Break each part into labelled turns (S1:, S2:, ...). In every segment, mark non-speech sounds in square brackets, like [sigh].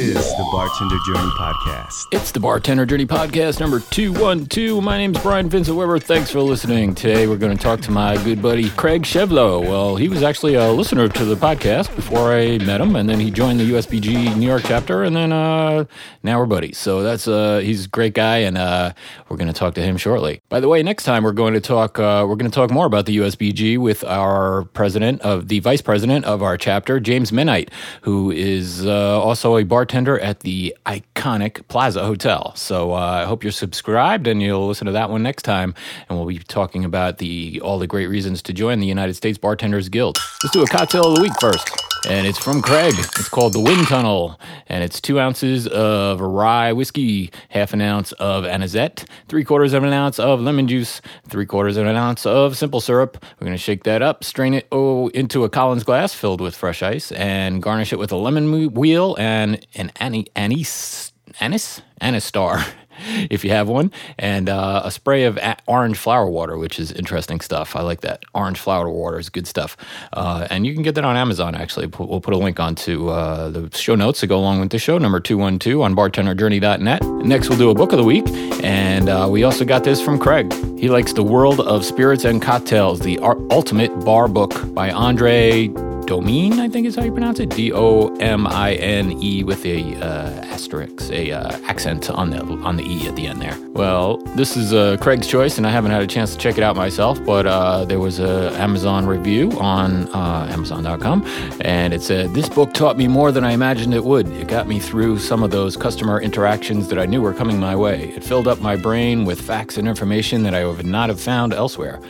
S1: is the Bartender Journey Podcast.
S2: It's the Bartender Journey Podcast number 212. My name's Brian Vincent Weber. Thanks for listening. Today we're going to talk to my good buddy Craig Chevlo. Well, he was actually a listener to the podcast before I met him, and then he joined the USBG New York chapter, and then uh, now we're buddies. So that's uh, he's a great guy, and uh, we're going to talk to him shortly. By the way, next time we're going to talk uh, we're going to talk more about the USBG with our president of the vice president of our chapter, James Mennite, who is uh, also a bartender at the iconic Plaza Hotel. So uh, I hope you're subscribed and you'll listen to that one next time. And we'll be talking about the all the great reasons to join the United States Bartenders Guild. Let's do a cocktail of the week first. And it's from Craig. It's called the Wind Tunnel. And it's two ounces of rye whiskey, half an ounce of anisette, three quarters of an ounce of lemon juice, three quarters of an ounce of simple syrup. We're going to shake that up, strain it oh, into a Collins glass filled with fresh ice, and garnish it with a lemon wheel and an anise, anise, anise star. [laughs] [laughs] if you have one, and uh, a spray of orange flower water, which is interesting stuff. I like that. Orange flower water is good stuff. Uh, and you can get that on Amazon, actually. We'll put a link onto uh, the show notes to go along with the show, number 212 on bartenderjourney.net. Next, we'll do a book of the week. And uh, we also got this from Craig. He likes The World of Spirits and Cocktails, the Ultimate Bar Book by Andre Domine, I think is how you pronounce it. D O M I N E with a uh, asterisk, a uh, accent on the on the e at the end there. Well, this is uh, Craig's choice, and I haven't had a chance to check it out myself. But uh, there was a Amazon review on uh, Amazon.com, and it said this book taught me more than I imagined it would. It got me through some of those customer interactions that I knew were coming my way. It filled up my brain with facts and information that I would not have found elsewhere.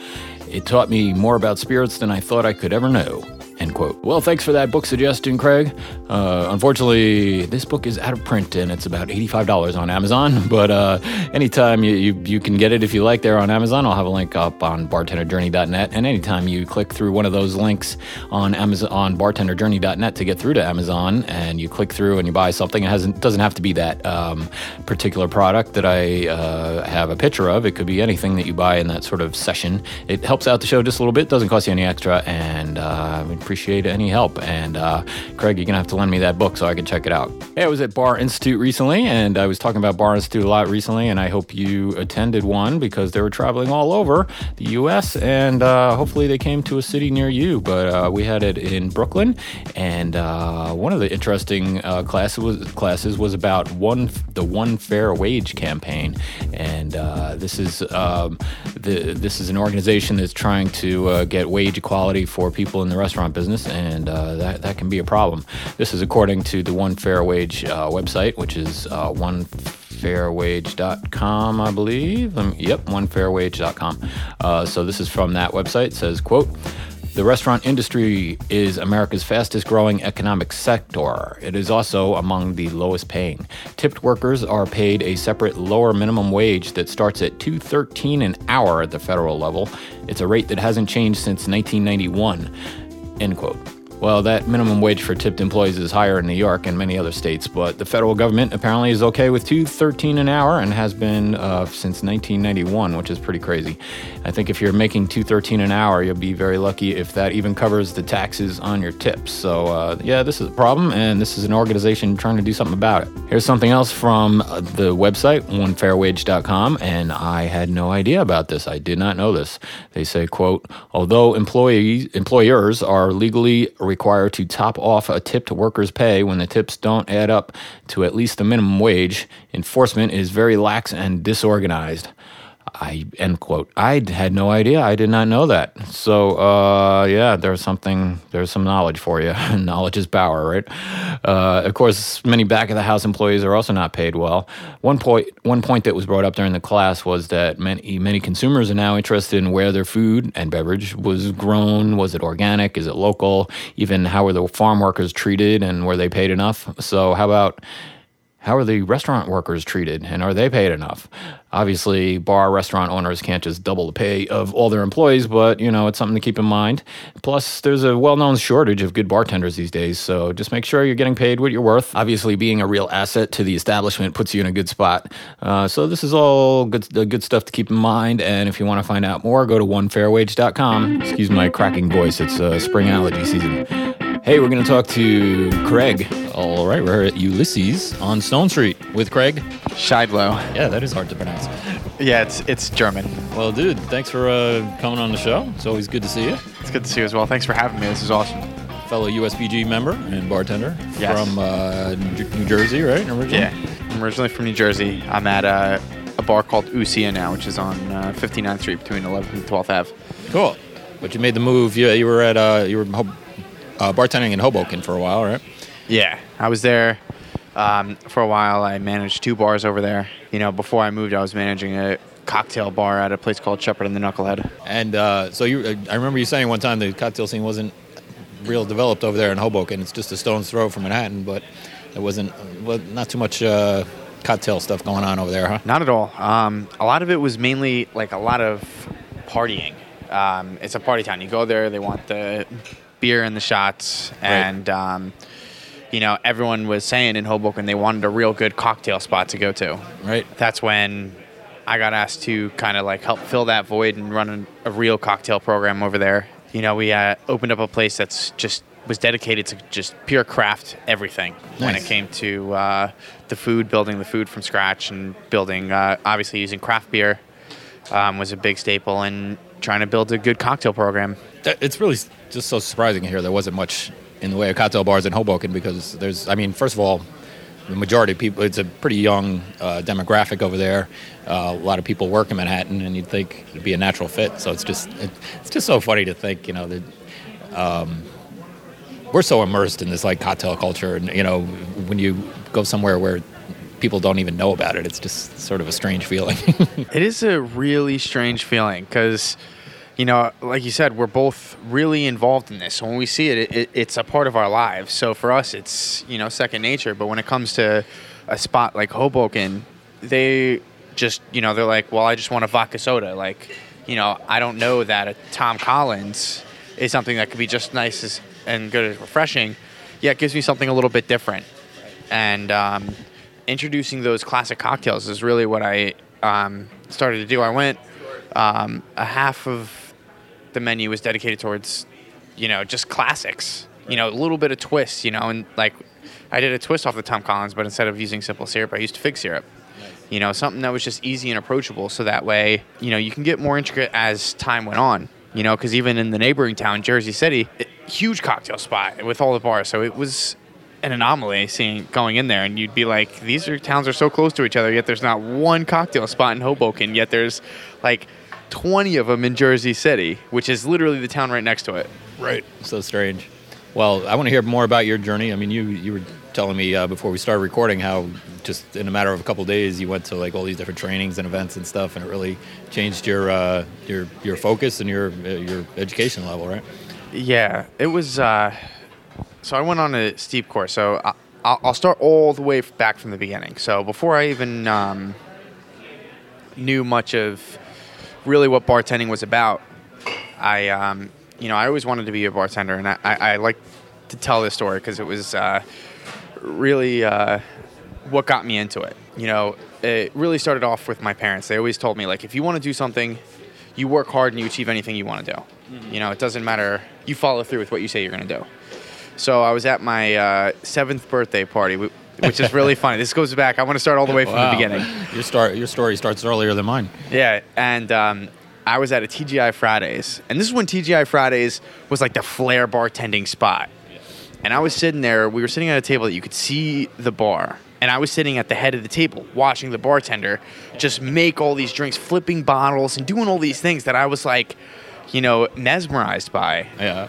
S2: It taught me more about spirits than I thought I could ever know. End quote. Well, thanks for that book suggestion, Craig. Uh, unfortunately, this book is out of print and it's about $85 on Amazon. [laughs] But uh, anytime you, you, you, can get it if you like there on Amazon, I'll have a link up on bartenderjourney.net. And anytime you click through one of those links on Amazon on bartenderjourney.net to get through to Amazon and you click through and you buy something, it hasn't, doesn't have to be that um, particular product that I uh, have a picture of. It could be anything that you buy in that sort of session. It helps out the show just a little bit, doesn't cost you any extra. And uh, appreciate any help. And uh, Craig, you're gonna have to lend me that book so I can check it out. Hey, I was at Bar Institute recently, and I was talking about Bar Institute a lot recently, and I hope you attended one because they were traveling all over the U.S. and uh, hopefully they came to a city near you. But uh, we had it in Brooklyn, and uh, one of the interesting uh, classes was classes was about one the one fair wage campaign, and uh, this is um, the this is an organization that's trying to get wage equality for people in the restaurant business business, and uh, that, that can be a problem. This is according to the One Fair Wage uh, website, which is uh, onefairwage.com, I believe. Um, yep, onefairwage.com. Uh, so this is from that website. It says, quote, the restaurant industry is America's fastest growing economic sector. It is also among the lowest paying. Tipped workers are paid a separate lower minimum wage that starts at 213 an hour at the federal level. It's a rate that hasn't changed since 1991. End quote. Well, that minimum wage for tipped employees is higher in New York and many other states, but the federal government apparently is okay with 213 an hour and has been uh, since 1991, which is pretty crazy. I think if you're making 213 an hour, you'll be very lucky if that even covers the taxes on your tips. So, uh, yeah, this is a problem, and this is an organization trying to do something about it. Here's something else from uh, the website, onefairwage.com, and I had no idea about this. I did not know this. They say, quote, although employees employers are legally required to top off a tipped worker's pay when the tips don't add up to at least the minimum wage. Enforcement is very lax and disorganized. I end quote. I had no idea. I did not know that. So uh, yeah, there's something. There's some knowledge for you. [laughs] knowledge is power, right? Uh, of course, many back of the house employees are also not paid well. One point. One point that was brought up during the class was that many many consumers are now interested in where their food and beverage was grown. Was it organic? Is it local? Even how were the farm workers treated and were they paid enough? So how about how are the restaurant workers treated and are they paid enough? Obviously, bar restaurant owners can't just double the pay of all their employees, but you know, it's something to keep in mind. Plus, there's a well-known shortage of good bartenders these days, so just make sure you're getting paid what you're worth. Obviously, being a real asset to the establishment puts you in a good spot. Uh, so this is all good, good stuff to keep in mind. And if you want to find out more, go to onefairwage.com. Excuse my cracking voice; it's uh, spring allergy season.
S3: Hey, we're going to talk to Craig. All right, we're at Ulysses on Stone Street with Craig.
S4: Scheidlow.
S3: Yeah, that is hard to pronounce.
S4: Yeah, it's it's German.
S3: Well, dude, thanks for uh, coming on the show. It's always good to see you.
S4: It's good to see you as well. Thanks for having me. This is awesome.
S3: Fellow USBG member and bartender
S4: Yes.
S3: from uh, New Jersey, right? Originally?
S4: Yeah, I'm originally from New Jersey. I'm at uh, a bar called Ousia now, which is on uh, 59th Street between 11th and 12th Ave.
S3: Cool. But you made the move. Yeah, you were at uh, you were uh, bartending in Hoboken for a while, right?
S4: Yeah, I was there um, for a while. I managed two bars over there. You know, before I moved, I was managing a cocktail bar at a place called Shepherd and the Knucklehead.
S3: And uh, so you, I remember you saying one time the cocktail scene wasn't real developed over there in Hoboken. It's just a stone's throw from Manhattan, but it wasn't. Well, not too much uh, cocktail stuff going on over there, huh?
S4: Not at all. Um, a lot of it was mainly like a lot of partying. Um, it's a party town. You go there, they want the beer and the shots, and um, you know everyone was saying in Hoboken they wanted a real good cocktail spot to go to.
S3: Right.
S4: That's when I got asked to kind of like help fill that void and run a, a real cocktail program over there. You know, we uh, opened up a place that's just was dedicated to just pure craft everything when it came to uh, the food, building the food from scratch, and building uh, obviously using craft beer um, was a big staple, and trying to build a good cocktail program.
S3: It's really just so surprising here. There wasn't much in the way of cocktail bars in Hoboken because there's. I mean, first of all, the majority of people. It's a pretty young uh, demographic over there. Uh, a lot of people work in Manhattan, and you'd think it'd be a natural fit. So it's just it, it's just so funny to think, you know, that um, we're so immersed in this like cocktail culture, and you know, when you go somewhere where people don't even know about it, it's just sort of a strange feeling. [laughs]
S4: It is a really strange feeling because, you know, like you said, we're both really involved in this. When we see it, it, it, it's a part of our lives. So for us, it's, you know, second nature. But when it comes to a spot like Hoboken, they just, you know, they're like, well, I just want a vodka soda. Like, you know, I don't know that a Tom Collins is something that could be just nice as, and good as refreshing. Yeah, it gives me something a little bit different and um, introducing those classic cocktails is really what I um, started to do. I went um, a half of the menu was dedicated towards, you know, just classics. You know, a little bit of twist. You know, and like I did a twist off the Tom Collins, but instead of using simple syrup, I used fig syrup. You know, something that was just easy and approachable, so that way, you know, you can get more intricate as time went on. You know, because even in the neighboring town, Jersey City, it, huge cocktail spot with all the bars. So it was an anomaly seeing going in there, and you'd be like, these are towns are so close to each other, yet there's not one cocktail spot in Hoboken. Yet there's like 20 of them in Jersey City, which is literally the town right next to it.
S3: Right. So strange. Well, I want to hear more about your journey. I mean, you you were telling me uh, before we started recording how just in a matter of a couple days you went to like all these different trainings and events and stuff, and it really changed your uh, your your focus and your uh, your education level, right?
S4: Yeah, it was. Uh, so I went on a steep course. So I, I'll I'll start all the way back from the beginning. So before I even um, knew much of really what bartending was about, I, um, you know, I always wanted to be a bartender, and I, I, I like to tell this story because it was uh, really uh, what got me into it. You know, it really started off with my parents. They always told me like, if you want to do something, you work hard and you achieve anything you want to do. You know, it doesn't matter. You follow through with what you say you're going to do. So I was at my uh, seventh birthday party, which is really funny. This goes back. I want to start all the way from
S3: Wow.
S4: the beginning.
S3: Your start your story starts earlier than mine.
S4: Yeah, and um, I was at a TGI Fridays, and this is when TGI Fridays was like the flair bartending spot. And I was sitting there. We were sitting at a table that you could see the bar, and I was sitting at the head of the table watching the bartender just make all these drinks, flipping bottles, and doing all these things that I was like, you know, mesmerized by.
S3: Yeah.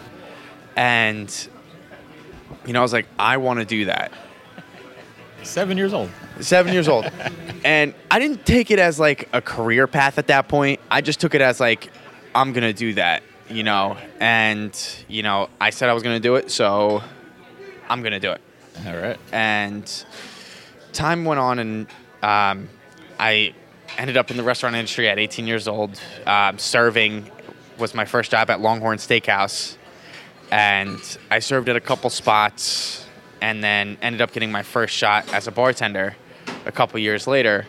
S4: And you know, I was like, I want to do that.
S3: Seven years old.
S4: seven years old [laughs] and i didn't take it as like a career path at that point i just took it as like i'm gonna do that you know and you know i said i was gonna do it so i'm gonna do it
S3: All right.
S4: and time went on and um, i ended up in the restaurant industry at 18 years old um, serving was my first job at longhorn steakhouse and i served at a couple spots and then ended up getting my first shot as a bartender a couple years later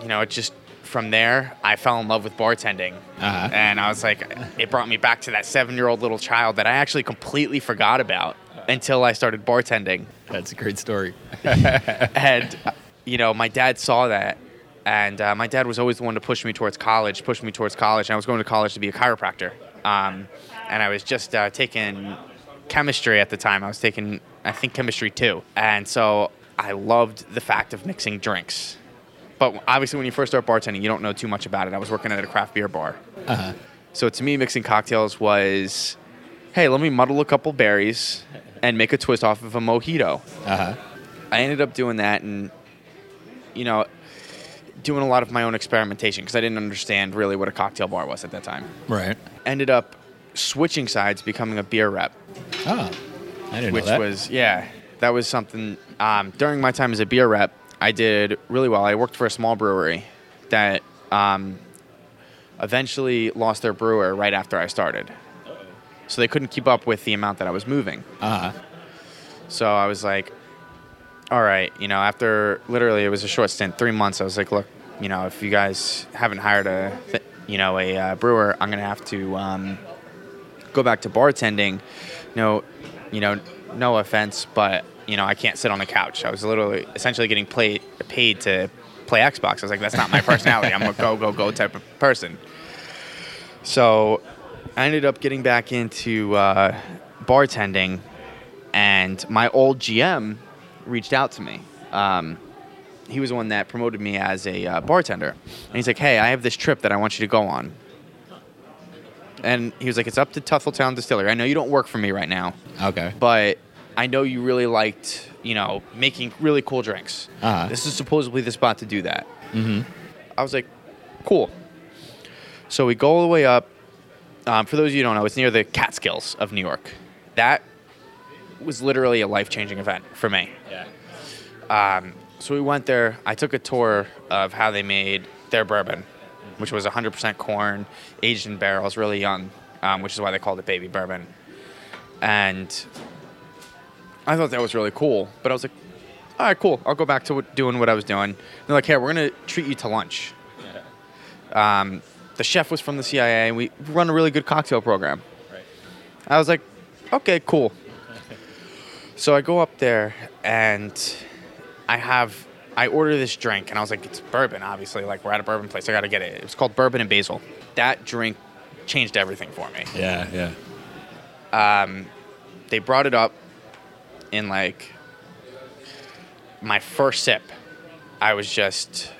S4: you know it just from there i fell in love with bartending
S3: Uh-huh.
S4: and i was like it brought me back to that seven year old little child that i actually completely forgot about until I started bartending.
S2: That's a great story. [laughs] [laughs]
S4: and you know my dad saw that and uh, my dad was always the one to push me towards college push me towards college and i was going to college to be a chiropractor um, and i was just uh, taking chemistry at the time i was taking i think chemistry too and so i loved the fact of mixing drinks but obviously when you first start bartending you don't know too much about it i was working at a craft beer bar
S2: Uh-huh.
S4: so to me mixing cocktails was hey let me muddle a couple berries and make a twist off of a mojito
S2: Uh-huh.
S4: I ended up doing that and, you know, doing a lot of my own experimentation because I didn't understand really what a cocktail bar was at that time.
S2: Right.
S4: Ended up switching sides, becoming a beer rep,
S2: Oh, I didn't
S4: which
S2: know that.
S4: was, yeah, that was something. Um, during my time as a beer rep, I did really well. I worked for a small brewery that um, eventually lost their brewer right after I started. So they couldn't keep up with the amount that I was moving.
S2: uh-huh.
S4: So I was like, all right, you know, after literally it was a short stint, three months. I was like, look, you know, if you guys haven't hired a, th- you know, a uh, brewer, I'm gonna have to um, go back to bartending. No, you know, no offense, but you know, I can't sit on the couch. I was literally essentially getting played, paid to play Xbox. I was like, that's not my [laughs] personality. I'm a go go go type of person. So I ended up getting back into uh, bartending, and my old GM reached out to me. Um, he was the one that promoted me as a uh, bartender, and he's like, "Hey, I have this trip that I want you to go on." And he was like, "It's up to Tuthilltown Distillery. I know you don't work for me right now,
S2: Okay.
S4: but I know you really liked, you know, making really cool drinks.
S2: Uh-huh.
S4: This is supposedly the spot to do that."
S2: Mm-hmm.
S4: I was like, cool. So we go all the way up. Um, for those of you who don't know, it's near the Catskills of New York. That was literally a life changing event for me.
S2: Yeah.
S4: Um, so we went there. I took a tour of how they made their bourbon, which was 100% corn, aged in barrels, really young, um, which is why they called it baby bourbon. And I thought that was really cool. But I was like, all right, cool. I'll go back to doing what I was doing. And they're like, hey, we're going to treat you to lunch. Um, the chef was from the CIA, and we run a really good cocktail program.
S2: Right.
S4: I was like, okay, cool. [laughs] so I go up there and I have I order this drink and I was like, it's bourbon, obviously. Like we're at a bourbon place, I gotta get it. It was called bourbon and basil. That drink changed everything for me.
S2: Yeah, yeah.
S4: Um, they brought it up in like my first sip. I was just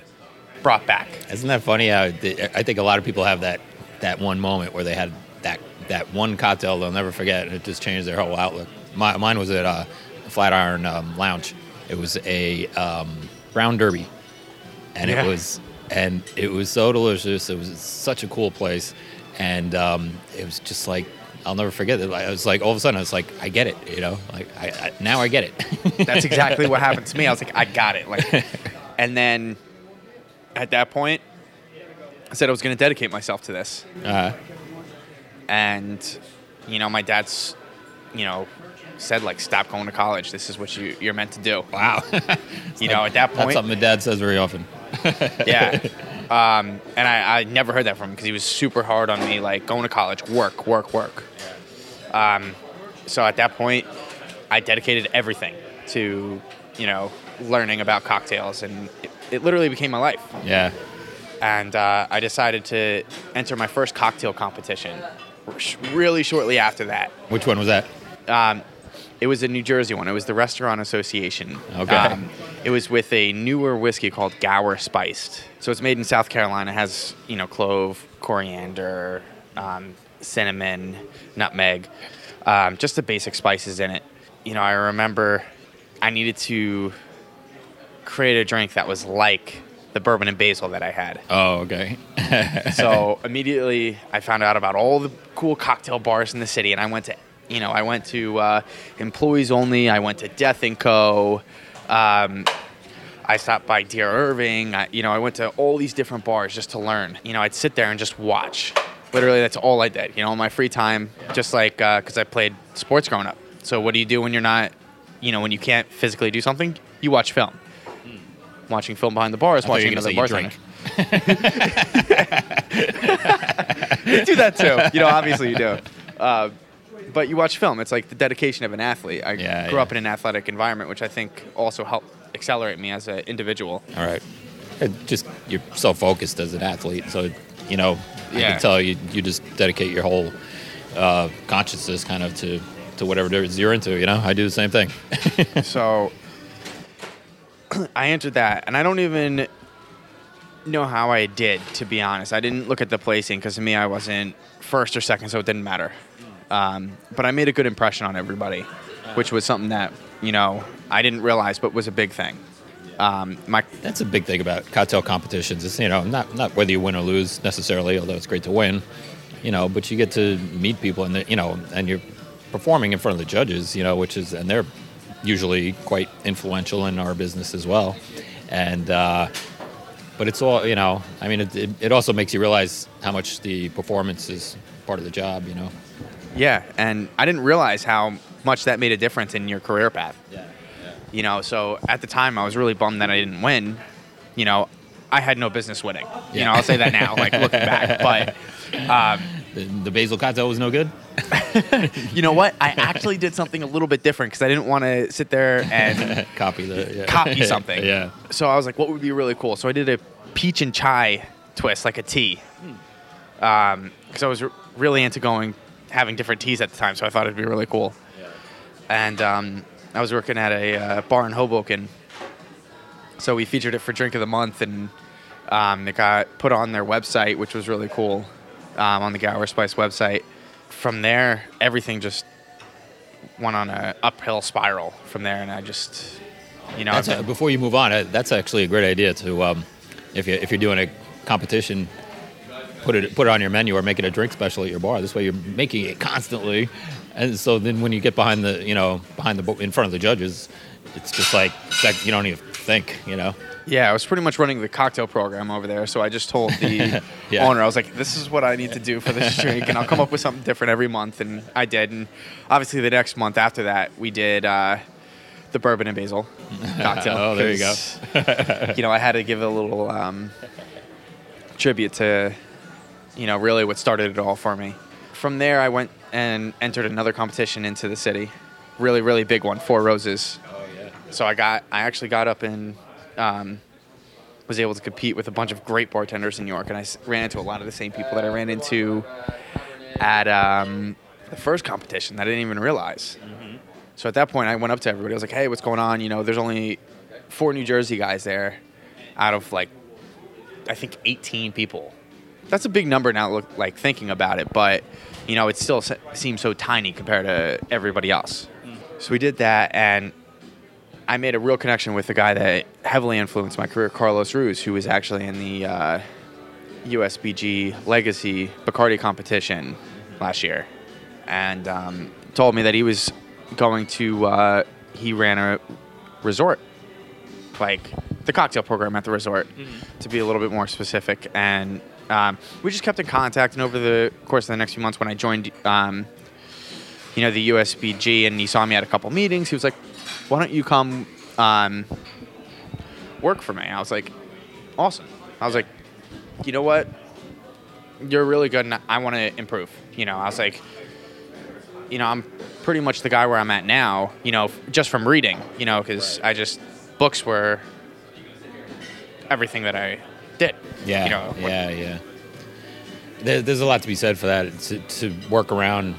S4: brought back.
S2: Isn't that funny? How the, I think a lot of people have that that one moment where they had that that one cocktail they'll never forget, and it just changed their whole outlook. My, mine was at uh, Flatiron um, Lounge. It was a um, brown derby, and
S4: Yeah.
S2: it was and it was so delicious. It was such a cool place, and um, it was just like I'll never forget it. I was like all of a sudden I was like I get it, you know, like I, I now I get it. [laughs]
S4: That's exactly what happened to me. I was like, I got it. Like, [laughs] and then at that point, I said I was going to dedicate myself to this.
S2: uh,
S4: and you know my dad's you know said like stop going to college this is what you, you're meant to do
S2: wow, [laughs]
S4: you know at that point that's
S2: something my dad says very often. [laughs]
S4: yeah um, and I, I never heard that from him because he was super hard on me like going to college work work work um, so at that point i dedicated everything to you know learning about cocktails and it, it literally became my life
S2: Yeah.
S4: and uh, I decided to enter my first cocktail competition really shortly after that.
S2: Which one was that?
S4: Um, it was a New Jersey one. It was the Restaurant Association.
S2: Okay.
S4: Um, it was with a newer whiskey called Gower Spiced. So it's made in South Carolina. It has you know clove, coriander, um, cinnamon, nutmeg, um, just the basic spices in it. You know, I remember I needed to create a drink that was like the bourbon and basil that I had.
S2: Oh, okay.
S4: So [laughs] immediately I found out about all the cool cocktail bars in the city, and I went to, you know, I went to uh, Employees Only. I went to Death and Co. Um, I stopped by Dear Irving. I, you know, I went to all these different bars just to learn. You know, I'd sit there and just watch. Literally, that's all I did. You know, in my free time, just like because I played sports growing up. So what do you do when you're not, you know, when you can't physically do something? You watch film. Watching film behind the bars.
S2: I thought you
S4: watching another
S2: gonna say
S4: bartender.
S2: you drink. [laughs]
S4: you do that too. You know, obviously you do. Uh, but you watch film. It's like the dedication of an athlete. I
S3: Yeah,
S4: grew
S3: yeah.
S4: up in an athletic environment, which I think also helped accelerate me as an individual.
S3: All right. It just you're so focused as an athlete, so you know I
S4: Yeah.
S3: can tell you you just dedicate your whole uh, consciousness kind of to to whatever it is you're into. You know, I do the same thing. [laughs]
S4: so [clears throat] I entered that, and I don't even know how I did, to be honest. I didn't look at the placing because to me, I wasn't first or second, so it didn't matter. Um, but I made a good impression on everybody, which was something that you know I didn't realize, but was a big thing. Um, my
S3: That's a big thing about cocktail competitions. It's you know not not whether you win or lose necessarily, although it's great to win. You know, but you get to meet people and you know, and you're performing in front of the judges. You know, which is and they're usually quite influential in our business as well. And uh, but it's all you know. I mean, it, it, it also makes you realize how much the performance is part of the job. You know.
S4: Yeah, and I didn't realize how much that made a difference in your career path.
S3: Yeah.
S4: You know, so at the time I was really bummed that I didn't win. You know, I had no business winning. You know, I'll say that now, like looking [laughs] back. But um,
S3: The, the basil cocktail was no good. [laughs]
S4: you know what? I actually did something a little bit different because I didn't want to sit there and [laughs]
S3: Copy the yeah.
S4: copy something.
S3: yeah.
S4: So I was like, what would be really cool? So I did a peach and chai twist, like a tea. Because I was r- really into going, having different teas at the time. So I thought it'd be really cool. And um, I was working at a uh, bar in Hoboken. So we featured it for Drink of the Month, and um, it got put on their website, which was really cool, um, on the Gower Spice website. From there, everything just went on an uphill spiral from there, and I just, you know,
S3: That's a, before you move on, uh, that's actually a great idea to, um, if you if you're doing a competition, put it put it on your menu or make it a drink special at your bar. This way, you're making it constantly, and so then when you get behind the you know behind the in front of the judges, it's just like you don't even think, you know.
S4: Yeah, I was pretty much running the cocktail program over there. So I just told the [laughs]
S3: Yeah.
S4: owner, I was like, "This is what I need to do for this [laughs] drink, and I'll come up with something different every month." And I did. And obviously, the next month after that, we did uh, the bourbon and basil [laughs] cocktail.
S3: Oh, there you go.
S4: you know, I had to give a little um, tribute to, you know, really what started it all for me. From there, I went and entered another competition into the city, really, really big one, Four Roses
S3: Oh yeah.
S4: so I got I actually got up and um, was able to compete with a bunch of great bartenders in New York, and I ran into a lot of the same people that I ran into at um, the first competition that I didn't even realize. So at that point, I went up to everybody. I was like, "Hey, what's going on? You know, there's only four New Jersey guys there, out of like I think 18 people. That's a big number now. Look, like thinking about it, but you know, it still se- seems so tiny compared to everybody else. So we did that, and I made a real connection with the guy that heavily influenced my career, Carlos Ruiz, who was actually in the uh, USBG Legacy Bacardi competition last year, and um, told me that he was going to. Uh, he ran a resort, like the cocktail program at the resort, to be a little bit more specific, and um, we just kept in contact. And over the course of the next few months, when I joined. Um, you know, the USBG, and he saw me at a couple meetings. He was like, "Why don't you come um, work for me?" I was like, "Awesome." I was like, "You know what? You're really good, and I want to improve." You know, I was like, "You know, I'm pretty much the guy where I'm at now. You know, just from reading. You know, because I just books were everything that I did.
S3: Yeah,
S4: you know,
S3: yeah, yeah. There, there's a lot to be said for that. To, to work around,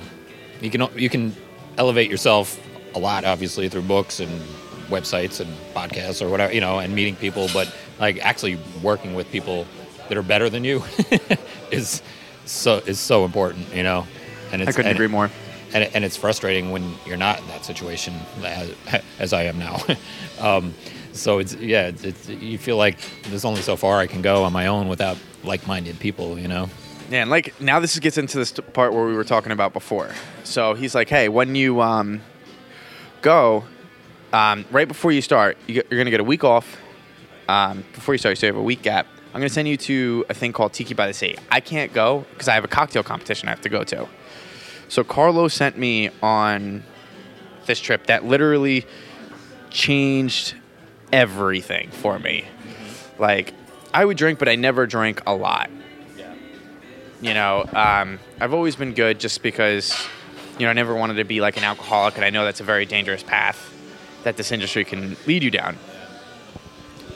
S3: you can you can elevate yourself a lot, obviously through books and websites and podcasts or whatever, you know, and meeting people. But like actually working with people that are better than you [laughs] is so is so important, you know. And
S4: I
S3: it's,
S4: couldn't
S3: and-
S4: agree more.
S3: and, and it's frustrating when you're not in that situation as, [laughs] as I am now. [laughs] um, so it's yeah, it's, it's, you feel like there's only so far I can go on my own without like-minded people, you know.
S4: Yeah, and like now this gets into this part where we were talking about before. So he's like, "Hey, when you um, go, um, right before you start, you get, you're gonna get a week off. Um, before you start, so you have a week gap. I'm gonna send you to a thing called Tiki by the Sea. I can't go because I have a cocktail competition I have to go to. So Carlo sent me on this trip that literally changed everything for me. Like, I would drink, but I never drank a lot you know, um, I've always been good just because you know, I never wanted to be like an alcoholic, and I know that's a very dangerous path that this industry can lead you down.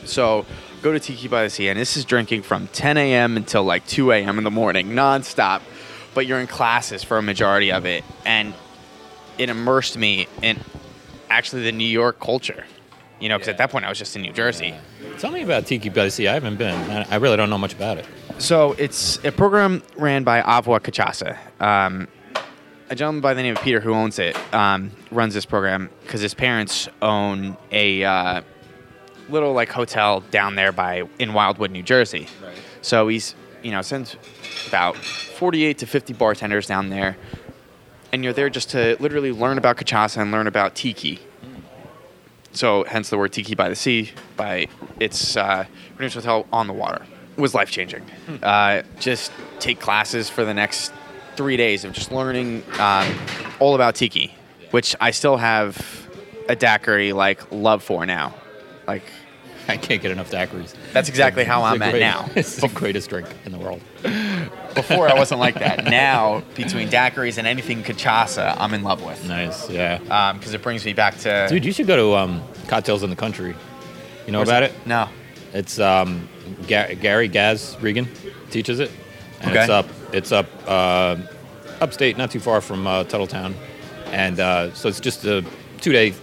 S4: So, go to Tiki by the Sea, and this is drinking from 10 a.m. until like 2 a.m. in the morning, nonstop. But you're in classes for a majority of it, and it immersed me in actually the New York culture. You know, because at that point I was just in New Jersey.
S3: Tell me about Tiki by the I haven't been. I I really don't know much about it.
S4: So it's a program ran by Avua Cachaça. Um, a gentleman by the name of Peter who owns it um, runs this program because his parents own a uh, little like hotel down there by in Wildwood, New Jersey.
S3: Right.
S4: So he's you know sends about 48 to 50 bartenders down there, and you're there just to literally learn about cachaça and learn about tiki. So hence the word Tiki by the Sea. By its uh, Greenwich Hotel on the water was life changing. Uh, just take classes for the next three days of just learning um, all about Tiki, which I still have a daiquiri like love for now. Like
S3: I can't get enough daiquiris.
S4: That's exactly how
S3: It's
S4: I'm at
S3: great-
S4: now. [laughs]
S3: It's the greatest drink in the world.
S4: Before I wasn't like that. Now between daiquiris and anything cachaça, I'm in love with
S3: Nice, yeah.
S4: because it brings me back to.
S3: Dude, you should go to um, Cocktails in the Country. You know
S4: Where's
S3: about
S4: it?
S3: it?
S4: No.
S3: It's um, Ga- Gary Gaz Regan teaches it, and
S4: Okay.
S3: it's up. It's up uh, upstate, not too far from uh, Tuthilltown, and uh, so it's just a two day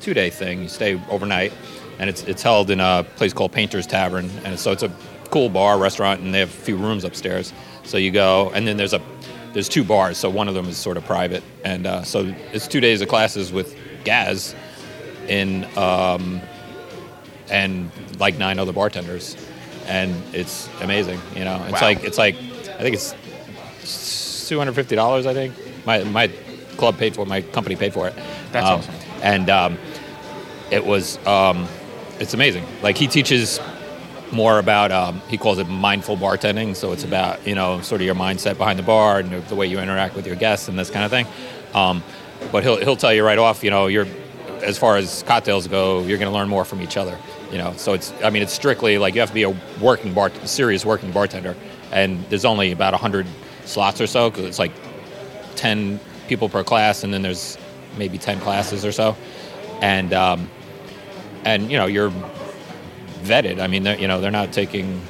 S3: two day thing. You stay overnight, and it's it's held in a place called Painter's Tavern, and so it's a cool bar restaurant, and they have a few rooms upstairs. So you go, and then there's a there's two bars, so one of them is sort of private, and uh, so it's two days of classes with Gaz in um, and like nine other bartenders, and it's amazing. You know, it's
S4: Wow.
S3: like it's like I think it's two hundred fifty dollars. I think my my club paid for it, my company paid for it.
S4: That's
S3: Um,
S4: awesome.
S3: And um, it was um, it's amazing. Like he teaches more about um, he calls it mindful bartending. So it's about you know sort of your mindset behind the bar and the way you interact with your guests and this kind of thing. Um, but he'll he'll tell you right off, you know, you're as far as cocktails go, you're going to learn more from each other. You know, so it's I mean it's strictly like you have to be a working bar, serious working bartender, and there's only about hundred slots or so because it's like ten people per class, and then there's maybe ten classes or so, and um, and you know you're vetted. I mean, they're, you know, they're not taking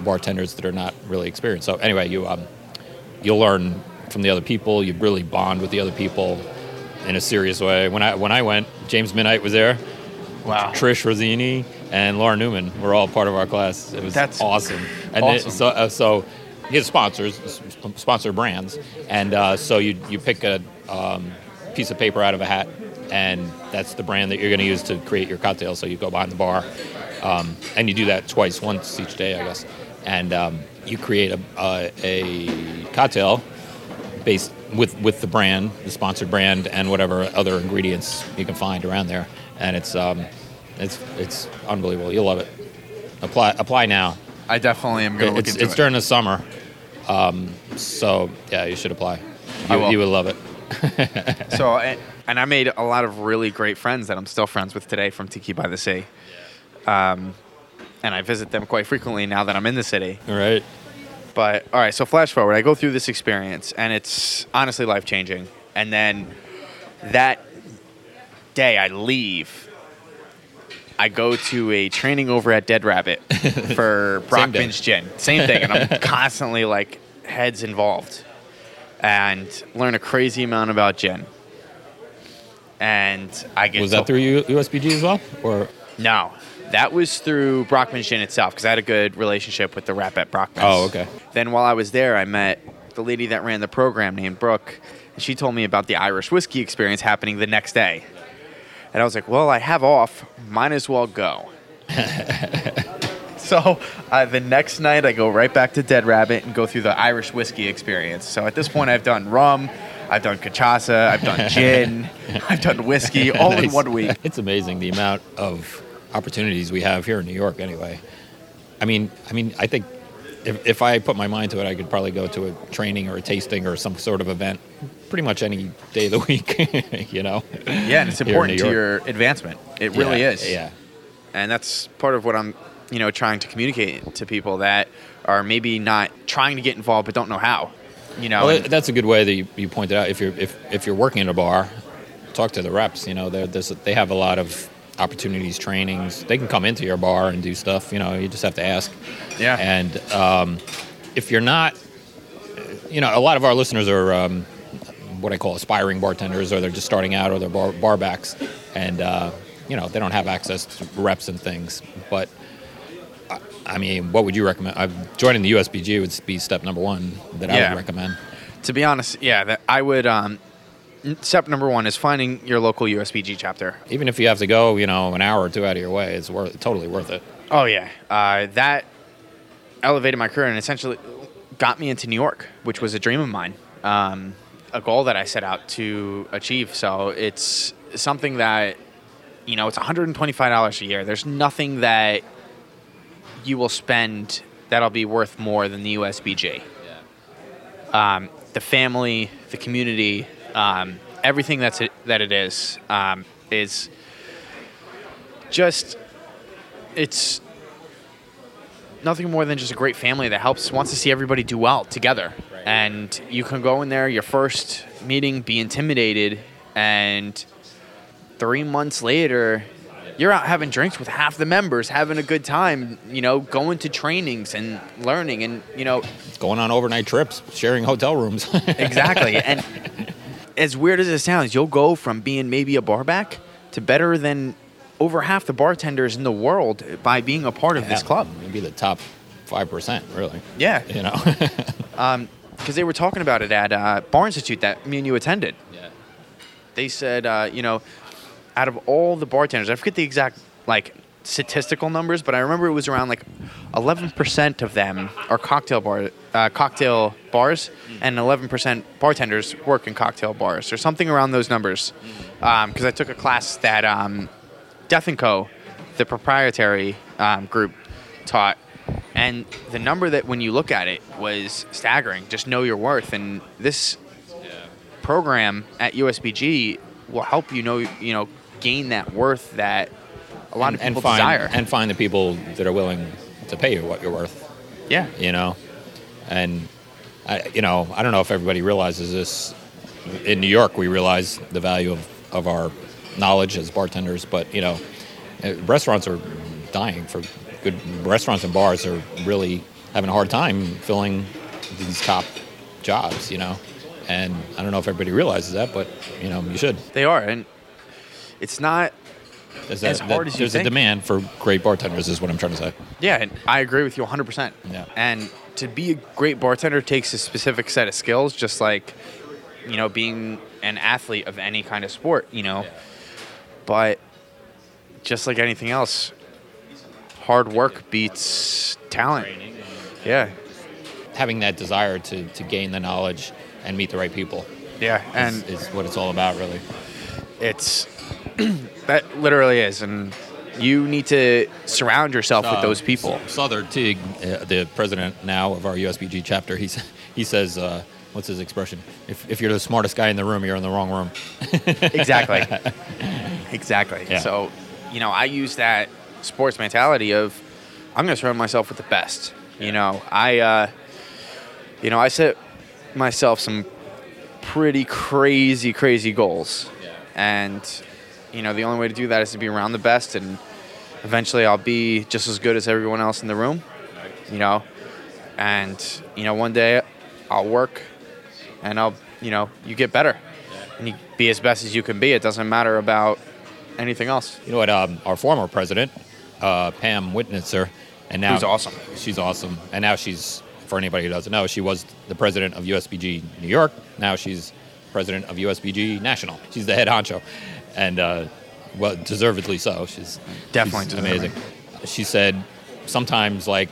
S3: bartenders that are not really experienced. So anyway, you um, you'll learn from the other people. You really bond with the other people in a serious way. When I when I went, James Midnight was there.
S4: Wow.
S3: Trish Rosini and Laura Newman were all part of our class. It was
S4: That's
S3: awesome. And
S4: awesome.
S3: It, so uh, so his sponsors sponsor brands, and uh, so you you pick a um, piece of paper out of a hat, and that's the brand that you're going to use to create your cocktail. So you go behind the bar, um, and you do that twice, once each day, I guess, and um, you create a, a, a cocktail based with with the brand, the sponsored brand, and whatever other ingredients you can find around there, and it's um, it's it's unbelievable. You'll love it. Apply apply now.
S4: I definitely am going to look
S3: It's
S4: into
S3: it's
S4: it.
S3: during the summer, um, so yeah, you should apply. You,
S4: will.
S3: you would love it.
S4: So, [laughs] and, and I made a lot of really great friends that I'm still friends with today from Tiki by the Sea. Um, and I visit them quite frequently now that I'm in the city.
S3: All right.
S4: But all right, so flash forward, I go through this experience, and it's honestly life changing. And then that day, I leave. I go to a training over at Dead Rabbit [laughs] for. Brockman's Gin. Same thing, and I'm [laughs] constantly like heads involved, and learn a crazy amount about gin. And I get
S3: Was that through USBG as well, or
S4: no, that was through Brockman's Gin itself because I had a good relationship with the rep at Brockman's.
S3: Oh, okay.
S4: Then while I was there, I met the lady that ran the program named Brooke, and she told me about the Irish whiskey experience happening the next day. And I was like, well, I have off, might as well go. [laughs] so uh, the next night, I go right back to Dead Rabbit and go through the Irish whiskey experience. So at this point, I've done rum, I've done cachaça, I've done gin, [laughs] I've done whiskey, all in one week.
S3: It's amazing the amount of opportunities we have here in New York. Anyway, I mean, I mean, I think if, if I put my mind to it, I could probably go to a training or a tasting or some sort of event, pretty much any day of the [laughs] week. you know.
S4: Yeah, and it's important to your advancement. It really
S3: Yeah,
S4: is.
S3: Yeah.
S4: and that's part of what I'm, you know, trying to communicate to people that are maybe not trying to get involved but don't know how. You know,
S3: Well, that's a good way that you, you pointed out. If you're if, if you're working in a bar, talk to the reps. You know, they're- they have a lot of opportunities, trainings. They can come into your bar and do stuff. You know, you just have to ask.
S4: Yeah.
S3: And um, if you're not, you know, a lot of our listeners are um, what I call aspiring bartenders, or they're just starting out, or they're bar, bar backs, and uh, you know they don't have access to reps and things. But I- I mean, what would you recommend? Uh, joining the USBG would be step number one that I would recommend.
S4: to be honest, yeah, that I would. Um, step number one is finding your local USBG chapter.
S3: Even if you have to go, you know, an hour or two out of your way, it's worth totally worth it.
S4: Oh yeah, uh, that elevated my career and essentially got me into New York, which was a dream of mine, um, a goal that I set out to achieve. So it's something that you know it's 125 dollars a year. There's nothing that you will spend that'll be worth more than the USBG. Um, the family, the community, um, everything that's it, that it is um, is just it's nothing more than just a great family that helps wants to see everybody do well together. And you can go in there your first meeting be intimidated and three months later you're out having drinks with half the members having a good time you know going to trainings and learning and you know
S3: Going on overnight trips, sharing hotel rooms. [laughs]
S4: exactly. And as weird as it sounds you'll go from being maybe a barback to better than over half the bartenders in the world by being a part of this club
S3: Maybe the top five percent, really.
S4: yeah
S3: You know. [laughs]
S4: because they were talking about it at uh, Bar Institute that me and you attended.
S3: yeah.
S4: They said, uh, you know, out of all the bartenders, I forget the exact like statistical numbers, but I remember it was around like 11% of them are cocktail bar, uh, cocktail bars, and 11% bartenders work in cocktail bars, or something around those numbers. Because I took a class that um, Death and Co, the proprietary um, group, taught, and the number that when you look at it was staggering. Just know your worth, and this program at USBG will help you know you know gain that worth that a lot of
S3: and
S4: people
S3: find
S4: desire.
S3: and find the people that are willing to pay you what you're worth.
S4: yeah,
S3: You know, and I, you know, I don't know if everybody realizes this. In New York, we realize the value of, of our knowledge as bartenders, but you know, uh, restaurants are dying for good restaurants and bars are really having a hard time filling these top jobs. You know, and I don't know if everybody realizes that, but you know, you should.
S4: they are, and it's not.
S3: There's,
S4: As hard
S3: that-
S4: as you
S3: there's
S4: think.
S3: a demand for great bartenders, is what I'm trying to say.
S4: Yeah, and I agree with you 100. percent
S3: Yeah.
S4: And to be a great bartender takes a specific set of skills, just like you know being an athlete of any kind of sport. You know, but just like anything else, hard work beats talent. Yeah,
S3: Having that desire to, to gain the knowledge and meet the right people
S4: yeah,
S3: is,
S4: and
S3: is what it's all about, really.
S4: it's [clears throat] that literally is, and you need to surround yourself with
S3: Uh,
S4: those people.
S3: Sother Teague, uh, the president now of our USBG chapter, he, he says, uh, what's his expression? If, if you're the smartest guy in the room, you're in the wrong room. [laughs]
S4: exactly. [laughs] exactly.
S3: Yeah.
S4: So, you know, I use that sports mentality of I'm going to surround myself with the best. You know, I, uh, you know, I set myself some pretty crazy, crazy goals, and you know, the only way to do that is to be around the best, and eventually, I'll be just as good as everyone else in the room. You know, and you know, one day I'll work, and I'll, you know, you get better and you be as best as you can be. It doesn't matter about anything else.
S3: You know what? Um, our former president, uh, Pam Wiznitzer, and now
S4: she's awesome.
S3: She's awesome, and now she's for anybody who doesn't know, she was the president of USBG New York. Now she's president of USBG National. She's the head honcho, and uh, well, deservedly so. She's
S4: Definitely
S3: she's amazing. She said sometimes like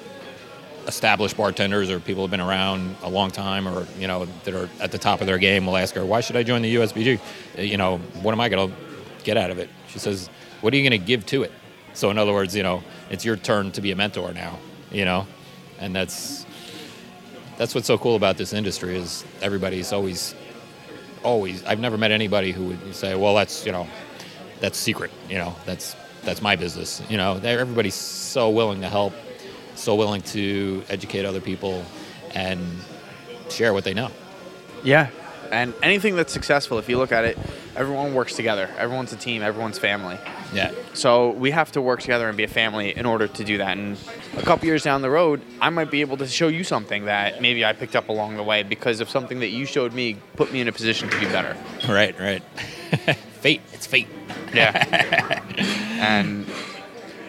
S3: established bartenders or people who've been around a long time or you know that are at the top of their game will ask her why should i join the usbg Uh, you know what am i going to get out of it? She says what are you going to give to it? So in other words you know it's your turn to be a mentor now you know? And that's that's what's so cool about this industry is everybody's always always i've never met anybody who would say well that's you know that's secret you know that's that's my business you know everybody's so willing to help so willing to educate other people and share what they know
S4: Yeah. And anything that's successful, if you look at it, everyone works together. Everyone's a team. Everyone's family.
S2: Yeah.
S4: So we have to work together and be a family in order to do that. And a couple years down the road, I might be able to show you something that maybe I picked up along the way because of something that you showed me put me in a position to be better.
S2: Right, right. [laughs] fate. It's fate.
S4: Yeah. [laughs] and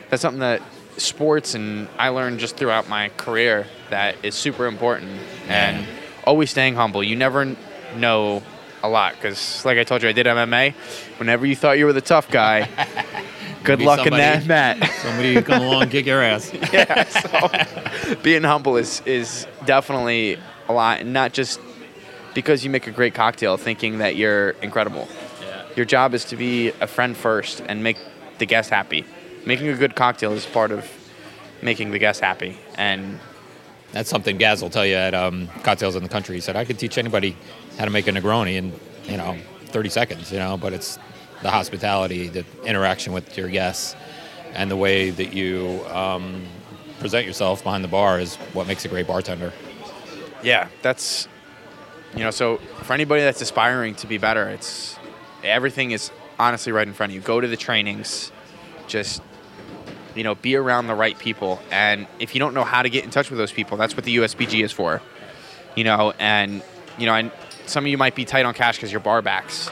S4: that's something that sports and I learned just throughout my career that is super important. And always staying humble. You never know a lot because, like I told you, I did MMA. Whenever you thought you were the tough guy, [laughs] good luck in that Matt.
S2: Somebody come along and kick your ass. [laughs]
S4: yeah. So being humble is is definitely a lot, and not just because you make a great cocktail thinking that you're incredible.
S2: Yeah.
S4: Your job is to be a friend first and make the guest happy. Making a good cocktail is part of making the guest happy, and
S2: That's something Gaz will tell you at um, Cocktails in the Country. He said, I could teach anybody how to make a Negroni in, you know, 30 seconds, you know, but it's the hospitality, the interaction with your guests, and the way that you um, present yourself behind the bar is what makes a great bartender.
S4: yeah, that's you know. So for anybody that's aspiring to be better, it's everything is honestly right in front of you. Go to the trainings, just you know, be around the right people. And if you don't know how to get in touch with those people, that's what the USBG is for. You know, and you know, and some of you might be tight on cash because you're bar backs.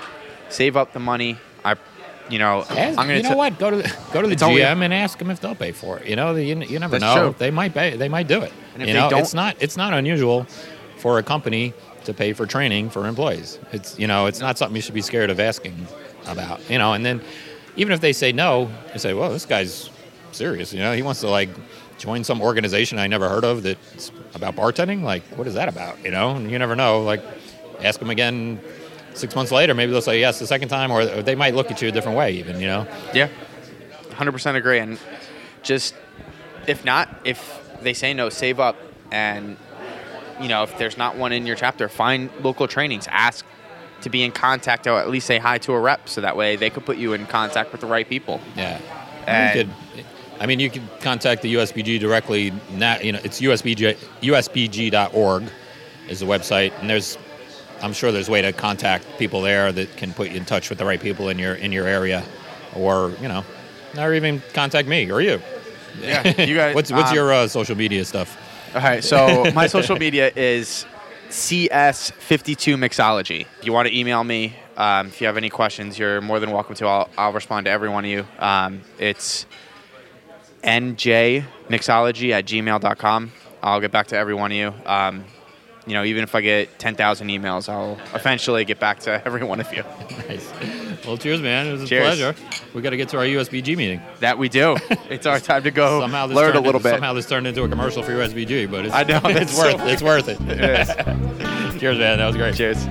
S4: Save up the money. I, you know,
S2: Ask-
S4: I'm gonna
S2: you know
S4: t-
S2: what? Go to the, go to the
S4: It's only-
S2: GM and ask them if they'll pay for it. You know, you, you never know.
S4: true.
S2: They might pay. They might do it.
S4: And if
S2: you
S4: they
S2: know,
S4: don't-
S2: it's not it's not unusual for a company to pay for training for employees. It's you know, it's not something you should be scared of asking about. You know, and then even if they say no, you say, "Well, this guy's serious." You know, he wants to like join some organization I never heard of that's about bartending. Like, what is that about? You know, and you never know. Like, ask them again. Six months later, maybe they'll say yes the second time, or they might look at you a different way. Even you know,
S4: Yeah, hundred percent agree. And just if not, if they say no, save up. And you know, if there's not one in your chapter, find local trainings. Ask to be in contact, or at least say hi to a rep, so that way they could put you in contact with the right people.
S2: Yeah.
S4: And-
S2: you could, I mean, you could contact the USBG directly. Not, you know, it's USBG, USBG.org is the website, and there's, I'm sure there's a way to contact people there that can put you in touch with the right people in your in your area, or you know, or even contact me or you.
S4: Yeah, you guys. [laughs]
S2: what's what's
S4: um,
S2: your uh, social media stuff?
S4: All right, so my social media is CS52 Mixology. If you want to email me, um, if you have any questions, you're more than welcome to. I'll, I'll respond to every one of you. Um, it's njmixology at gmail.com. I'll get back to every one of you. Um, you know, even if I get 10,000 emails, I'll eventually get back to every one of you.
S2: Nice. Well, cheers, man. It was a
S4: Cheers.
S2: pleasure. We got to get to our USBG meeting.
S4: That we do. [laughs] It's our time to go
S2: Somehow this
S4: learn a
S2: turned
S4: little
S2: into,
S4: bit.
S2: Somehow this turned into a commercial for USBG, but it's,
S4: I know, [laughs]
S2: it's
S4: that's
S2: worth
S4: so
S2: it's worth it. [laughs]
S4: It is.
S2: Cheers, man. That was great.
S4: Cheers.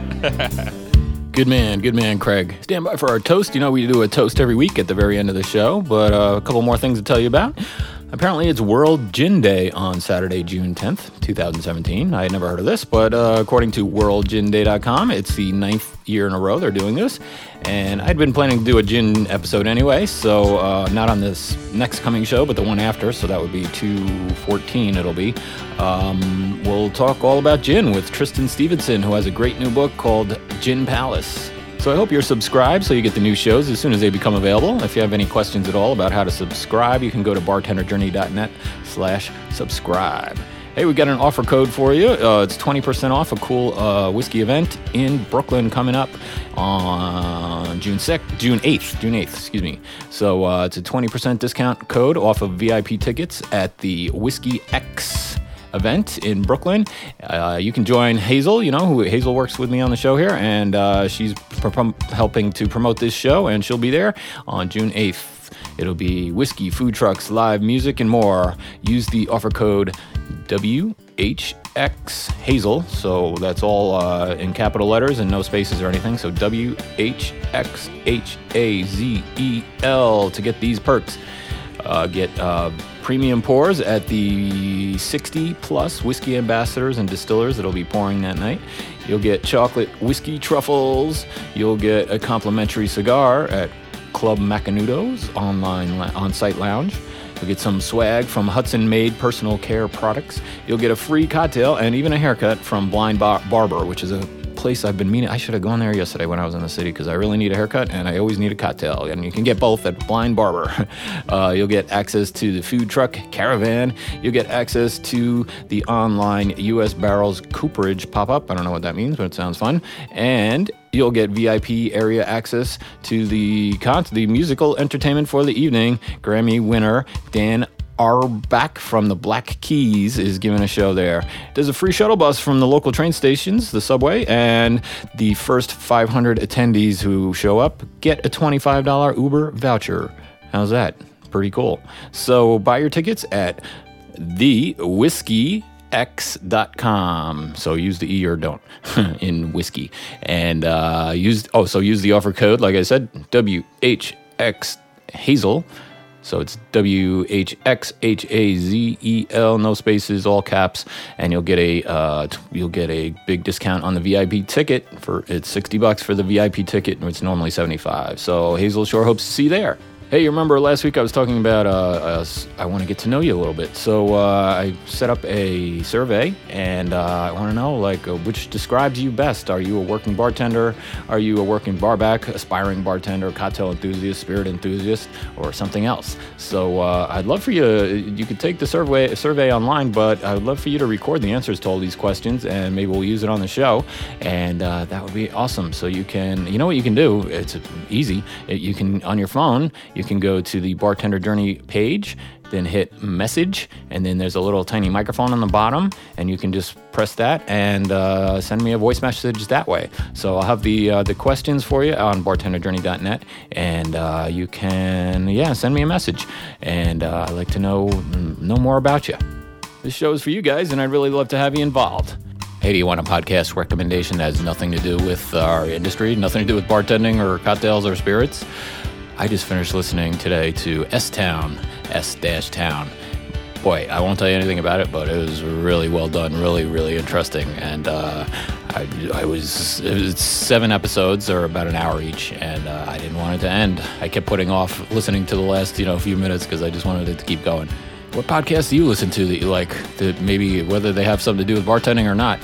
S2: Good man, good man, Craig. Stand by for our toast. You know, we do a toast every week at the very end of the show, but uh, a couple more things to tell you about. Apparently, it's World Gin Day on Saturday, June 10th, 2017. I had never heard of this, but uh, according to worldginday.com, it's the ninth year in a row they're doing this. And I'd been planning to do a gin episode anyway, so uh, not on this next coming show, but the one after, so that would be 214 it'll be. Um, we'll talk all about gin with Tristan Stephenson, who has a great new book called Gin Palace. So I hope you're subscribed so you get the new shows as soon as they become available. If you have any questions at all about how to subscribe, you can go to bartenderjourney.net slash subscribe. Hey, we got an offer code for you. Uh, it's 20% off a cool uh, whiskey event in Brooklyn coming up on June 6th, June 8th, June 8th, excuse me. So uh, it's a 20% discount code off of VIP tickets at the Whiskey X event in Brooklyn. Uh, you can join Hazel, you know, who Hazel works with me on the show here, and uh, she's helping to promote this show, and she'll be there on June 8th. It'll be whiskey, food trucks, live music, and more. Use the offer code WHX Hazel. So that's all uh, in capital letters and no spaces or anything. So WHX H A Z E L to get these perks. Uh, get uh, premium pours at the 60 plus whiskey ambassadors and distillers that'll be pouring that night. You'll get chocolate whiskey truffles. You'll get a complimentary cigar at Club Macanudo's online on-site lounge. You'll get some swag from Hudson Made Personal Care Products. You'll get a free cocktail and even a haircut from Blind Bar- Barber, which is a place I've been meaning. I should have gone there yesterday when I was in the city because I really need a haircut and I always need a cocktail. And you can get both at Blind Barber. [laughs] Uh, you'll get access to the food truck caravan. You'll get access to the online U.S. Barrels Cooperage pop up. I don't know what that means, but it sounds fun. And you'll get VIP area access to the con- the musical entertainment for the evening. Grammy winner Dan Auerbach from the Black Keys is giving a show there. There's a free shuttle bus from the local train stations, the subway, and the first 500 attendees who show up get a $25 Uber voucher. How's that? Pretty cool. So buy your tickets at the whiskey x.com so use the e or don't [laughs] in whiskey and uh use oh so use the offer code like i said whx hazel so it's W H X H A Z E L, no spaces, all caps, and you'll get a uh, you'll get a big discount on the VIP ticket for it's sixty bucks for the VIP ticket, and it's normally seventy five. So Hazel sure hopes to see you there. Hey, you remember last week I was talking about uh, uh, I want to get to know you a little bit. So uh, I set up a survey, and uh, I want to know like uh, which describes you best. Are you a working bartender? Are you a working barback, aspiring bartender, cocktail enthusiast, spirit enthusiast, or something else? So uh, I'd love for you. You could take the survey survey online, but I'd love for you to record the answers to all these questions, and maybe we'll use it on the show, and that would be awesome. So you can, you know what you can do? It's easy. You can on your phone. You can go to the bartender journey page, then hit message, and then there's a little tiny microphone on the bottom, and you can just press that and uh, send me a voice message that way. So I'll have the uh, the questions for you on bartenderjourney.net, and uh, you can yeah send me a message, and uh, I'd like to know know more about you. This show is for you guys, and I'd really love to have you involved. Hey, do you want a podcast recommendation that has nothing to do with our industry, nothing to do with bartending or cocktails or spirits? I just finished listening today to S Town, S Dash Town. Boy, I won't tell you anything about it, but it was really well done, really, really interesting. And uh, I, I was, was seven episodes, or about an hour each, and uh, I didn't want it to end. I kept putting off listening to the last, you know, few minutes because I just wanted it to keep going. What podcasts do you listen to that you like? That maybe whether they have something to do with bartending or not?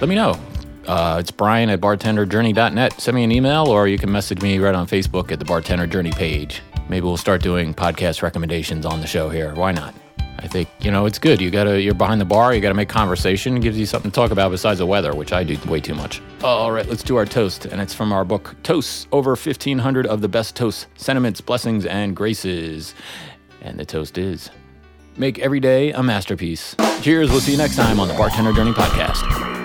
S2: Let me know. Uh, it's Brian at bartenderjourney.net. Send me an email or you can message me right on Facebook at the Bartender Journey page. Maybe we'll start doing podcast recommendations on the show here. Why not? I think you know it's good. You gotta you're behind the bar. You gotta make conversation. It gives you something to talk about besides the weather, which I do way too much. All right, let's do our toast, and it's from our book Toasts. Over 1,500 of the best toasts, sentiments, blessings, and graces. And the toast is: Make every day a masterpiece. Cheers. We'll see you next time on the Bartender Journey podcast.